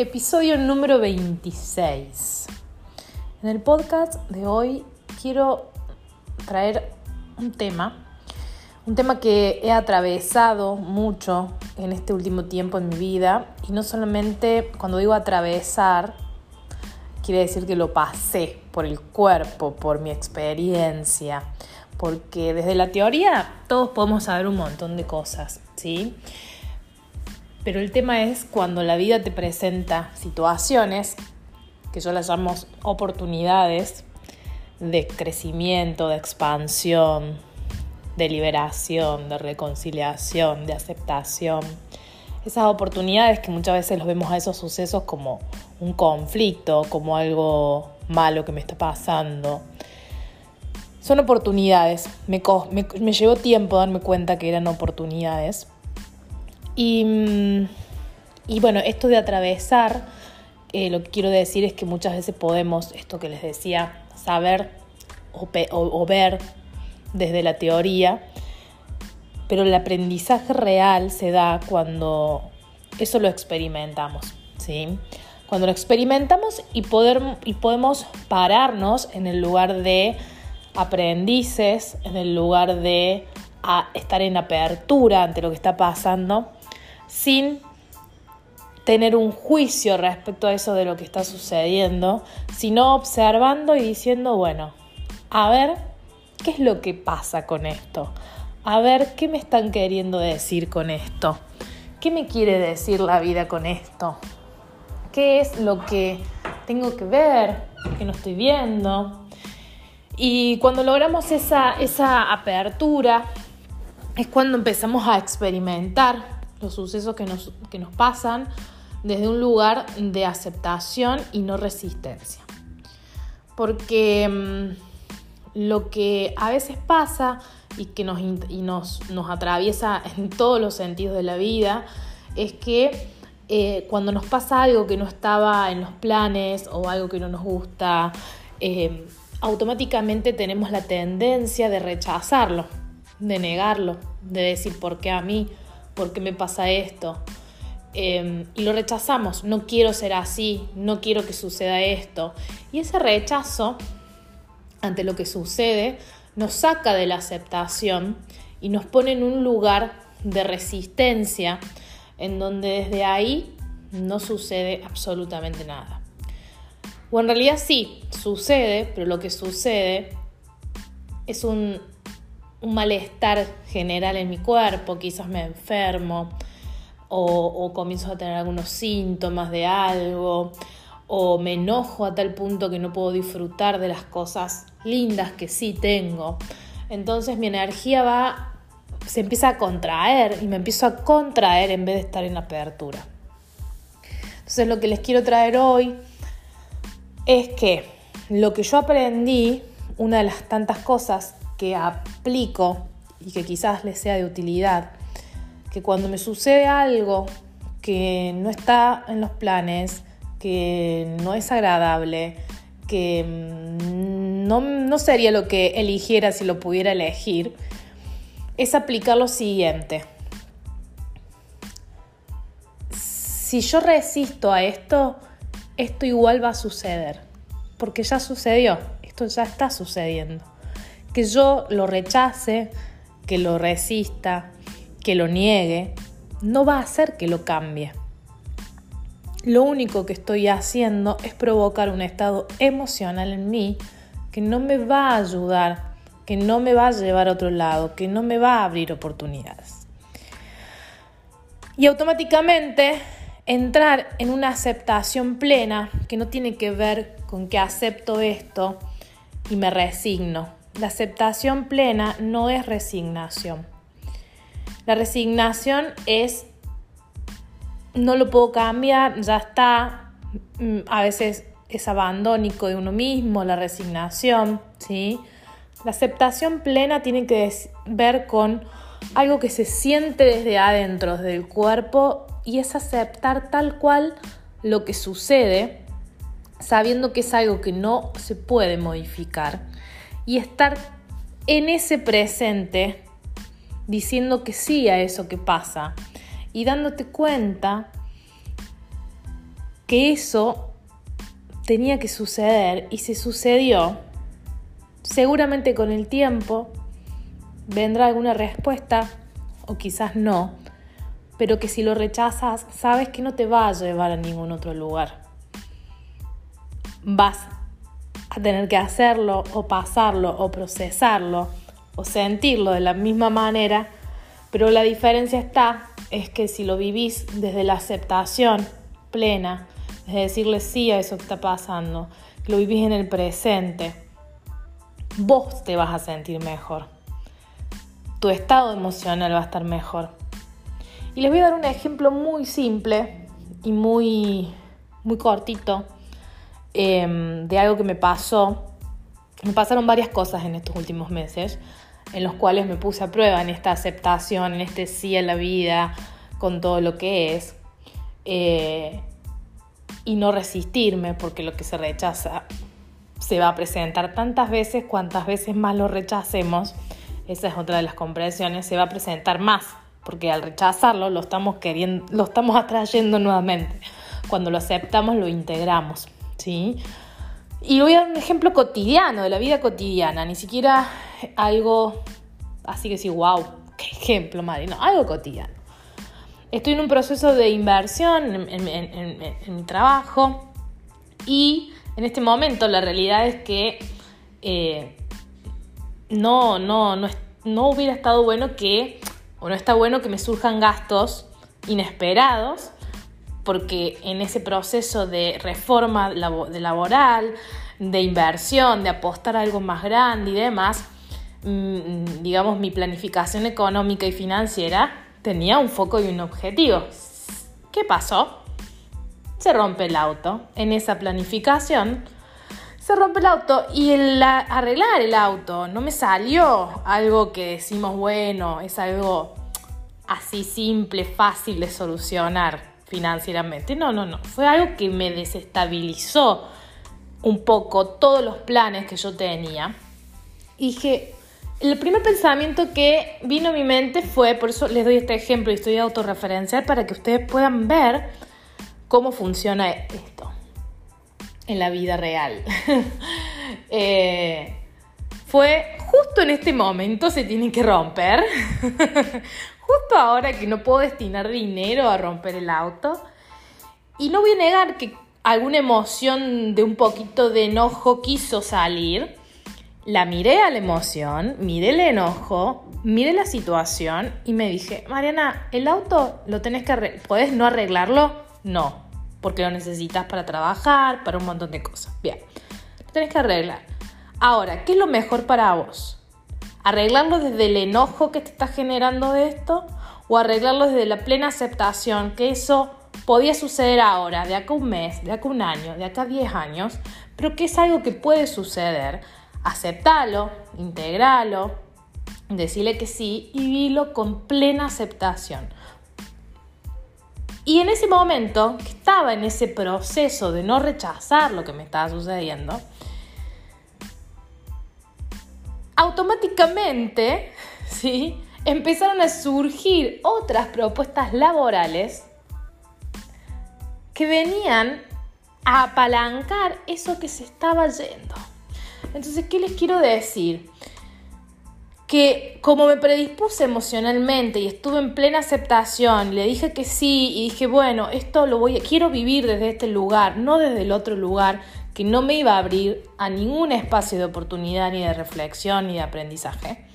episodio número 26. En el podcast de hoy quiero traer un tema, un tema que he atravesado mucho en este último tiempo en mi vida y no solamente cuando digo atravesar, quiere decir que lo pasé por el cuerpo, por mi experiencia, porque desde la teoría todos podemos saber un montón de cosas, ¿sí? Pero el tema es cuando la vida te presenta situaciones, que yo las llamo oportunidades de crecimiento, de expansión, de liberación, de reconciliación, de aceptación. Esas oportunidades que muchas veces los vemos a esos sucesos como un conflicto, como algo malo que me está pasando. Son oportunidades. Me, me llevó tiempo darme cuenta que eran oportunidades y, bueno, esto de atravesar, eh, lo que quiero decir es que muchas veces podemos, esto que les decía, saber o, ver desde la teoría, pero el aprendizaje real se da cuando eso lo experimentamos, ¿sí? Cuando lo experimentamos y, poder, y podemos pararnos en el lugar de aprendices, en el lugar de estar en apertura ante lo que está pasando sin tener un juicio respecto a eso de lo que está sucediendo, sino observando y diciendo, bueno, a ver, ¿qué es lo que pasa con esto? A ver, ¿qué me están queriendo decir con esto? ¿Qué me quiere decir la vida con esto? ¿Qué es lo que tengo que ver, que no estoy viendo? Y cuando logramos esa, esa apertura, es cuando empezamos a experimentar los sucesos que nos, que nos pasan desde un lugar de aceptación y no resistencia. Porque mm, lo que a veces pasa y que nos, y nos, nos, atraviesa en todos los sentidos de la vida es que eh, cuando nos pasa algo que no estaba en los planes o algo que no nos gusta, eh, automáticamente tenemos la tendencia de rechazarlo, de negarlo, de decir por qué a mí, ¿por qué me pasa esto? Em, y lo rechazamos, no quiero ser así, no quiero que suceda esto. Y ese rechazo ante lo que sucede nos saca de la aceptación y nos pone en un lugar de resistencia en donde desde ahí no sucede absolutamente nada. O en realidad sí, sucede, pero lo que sucede es un un malestar general en mi cuerpo, quizás me enfermo o, comienzo a tener algunos síntomas de algo o me enojo a tal punto que no puedo disfrutar de las cosas lindas que sí tengo. Entonces mi energía va, se empieza a contraer y me empiezo a contraer en vez de estar en apertura. Entonces lo que les quiero traer hoy es que lo que yo aprendí, una de las tantas cosas que aplico y que quizás les sea de utilidad, que cuando me sucede algo que no está en los planes, que no es agradable, que mm, no, no sería lo que eligiera si lo pudiera elegir, es aplicar lo siguiente. Si yo resisto a esto, esto igual va a suceder, porque ya sucedió, esto ya está sucediendo que yo lo rechace, que lo resista, que lo niegue, no va a hacer que lo cambie. Lo único que estoy haciendo es provocar un estado emocional en mí que no me va a ayudar, que no me va a llevar a otro lado, que no me va a abrir oportunidades. Y automáticamente entrar en una aceptación plena que no tiene que ver con que acepto esto y me resigno, la aceptación plena no es resignación. La resignación es, no lo puedo cambiar, ya está. Mm, a veces es abandónico de uno mismo, la resignación, ¿sí? La aceptación plena tiene que ver con algo que se siente desde adentro, del cuerpo, y es aceptar tal cual lo que sucede, sabiendo que es algo que no se puede modificar y estar en ese presente diciendo que sí a eso que pasa y dándote cuenta que eso tenía que suceder y se sucedió, seguramente con el tiempo vendrá alguna respuesta o quizás no, pero que si lo rechazas sabes que no te va a llevar a ningún otro lugar. Vas a tener que hacerlo o pasarlo o procesarlo o sentirlo de la misma manera, pero la diferencia está es que si lo vivís desde la aceptación plena, es decirle sí a eso que está pasando, que lo vivís en el presente, vos te vas a sentir mejor. Tu estado emocional va a estar mejor. Y les voy a dar un ejemplo muy simple y muy, muy cortito em, de algo que me pasó. Me pasaron varias cosas en estos últimos meses en los cuales me puse a prueba en esta aceptación, en este sí a la vida, con todo lo que es. Eh, y no resistirme, porque lo que se rechaza se va a presentar tantas veces cuantas veces más lo rechacemos. Esa es otra de las comprensiones, se va a presentar más, porque al rechazarlo lo estamos queriendo, lo estamos atrayendo nuevamente. Cuando lo aceptamos lo integramos, ¿sí? Y voy a dar un ejemplo cotidiano, de la vida cotidiana, ni siquiera algo así que sí, wow, qué ejemplo, Mari, no, algo cotidiano. Estoy en un proceso de inversión en, mi trabajo y en este momento la realidad es que eh, no, no, no, no hubiera estado bueno que, o no está bueno que me surjan gastos inesperados, porque en ese proceso de reforma laboral, de inversión, de apostar a algo más grande y demás, mm, digamos, mi planificación económica y financiera tenía un foco y un objetivo. ¿Qué pasó? Se rompe el auto. En esa planificación se rompe el auto y el arreglar el auto no me salió algo que decimos, bueno, es algo así simple, fácil de solucionar financieramente. No, no, no. Fue algo que me desestabilizó un poco todos los planes que yo tenía. Y dije, el primer pensamiento que vino a mi mente fue, por eso les doy este ejemplo y estoy autorreferencial para que ustedes puedan ver cómo funciona esto en la vida real. Eh, fue justo en este momento se tiene que romper. justo ahora que no puedo destinar dinero a romper el auto. Y no voy a negar que alguna emoción de un poquito de enojo quiso salir la miré a la emoción, miré el enojo, miré la situación y me dije, Mariana, el auto lo tenés que arreglar. ¿Podés no arreglarlo? No, porque lo necesitas para trabajar, para un montón de cosas. Bien, lo tenés que arreglar. Ahora, ¿qué es lo mejor para vos? ¿Arreglarlo desde el enojo que te está generando de esto? ¿O arreglarlo desde la plena aceptación que eso podía suceder ahora, de acá un mes, de acá un año, de acá 10 años, pero que es algo que puede suceder? aceptalo, integralo, decirle que sí y vilo con plena aceptación. Y en ese momento, que estaba en ese proceso de no rechazar lo que me estaba sucediendo, automáticamente, ¿sí? Empezaron a surgir otras propuestas laborales que venían a apalancar eso que se estaba yendo. Entonces, ¿qué les quiero decir? Que como me predispuse emocionalmente y estuve en plena aceptación, le dije que sí y dije, bueno, esto lo voy a, quiero vivir desde este lugar, no desde el otro lugar que no me iba a abrir a ningún espacio de oportunidad ni de reflexión ni de aprendizaje.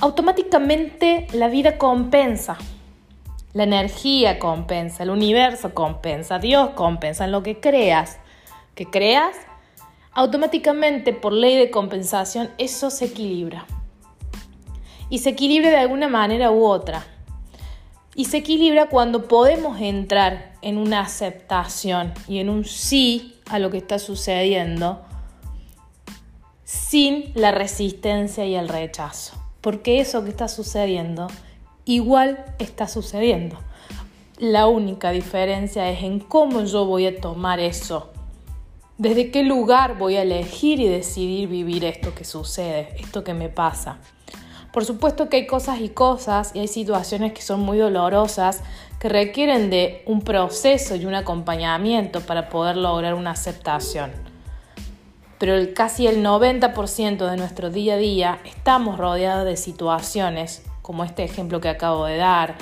Automáticamente la vida compensa. La energía compensa, el universo compensa, Dios compensa en lo que creas. Que creas automáticamente por ley de compensación eso se equilibra. Y se equilibra de alguna manera u otra. Y se equilibra cuando podemos entrar en una aceptación y en un sí a lo que está sucediendo sin la resistencia y el rechazo. Porque eso que está sucediendo igual está sucediendo. La única diferencia es en cómo yo voy a tomar eso ¿Desde qué lugar voy a elegir y decidir vivir esto que sucede, esto que me pasa? Por supuesto que hay cosas y cosas y hay situaciones que son muy dolorosas, que requieren de un proceso y un acompañamiento para poder lograr una aceptación. Pero casi el 90% de nuestro día a día estamos rodeados de situaciones, como este ejemplo que acabo de dar,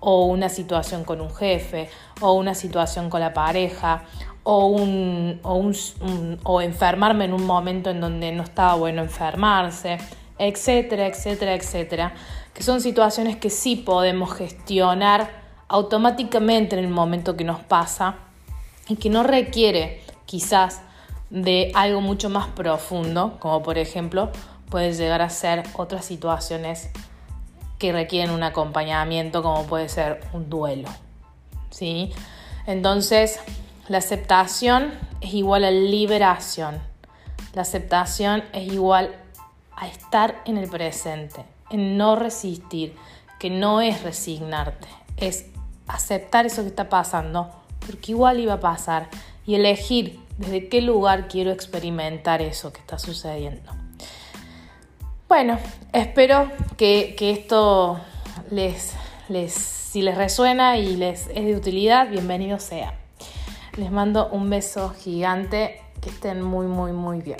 o una situación con un jefe, o una situación con la pareja, o, un, o, enfermarme en un momento en donde no estaba bueno enfermarse, etcétera, etcétera, etcétera, que son situaciones que sí podemos gestionar automáticamente en el momento que nos pasa y que no requiere quizás de algo mucho más profundo, como por ejemplo puede llegar a ser otras situaciones que requieren un acompañamiento, como puede ser un duelo. ¿sí? Entonces, la aceptación es igual a liberación. La aceptación es igual a estar en el presente, en no resistir, que no es resignarte, es aceptar eso que está pasando, porque igual iba a pasar, y elegir desde qué lugar quiero experimentar eso que está sucediendo. Bueno, espero que, esto les, les, si les resuena y les es de utilidad, bienvenido sea. Les mando un beso gigante, que estén muy, muy, muy bien.